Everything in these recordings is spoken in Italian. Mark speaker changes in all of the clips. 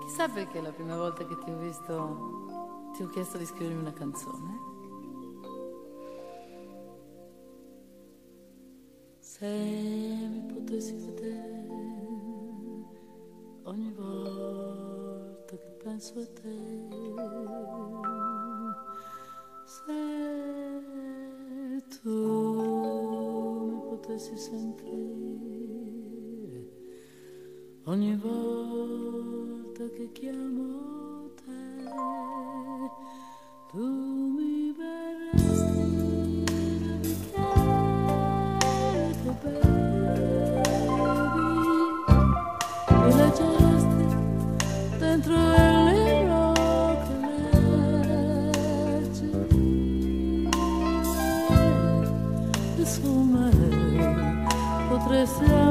Speaker 1: Chissà perché la prima volta che ti ho visto ti ho chiesto di scrivermi una canzone. Se mi potessi vedere ogni volta che penso a te, se tu mi potessi sentire ogni volta che chiamo te, tu mi verresti che bevi e leggeresti dentro il libro che leggi e su me potresti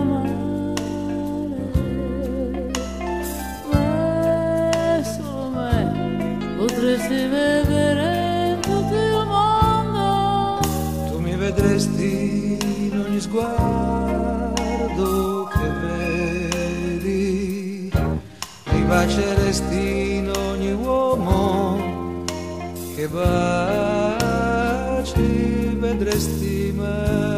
Speaker 1: potresti vedere tutto il mondo.
Speaker 2: Tu mi vedresti in ogni sguardo che vedi, mi baceresti in ogni uomo che baci, vedresti me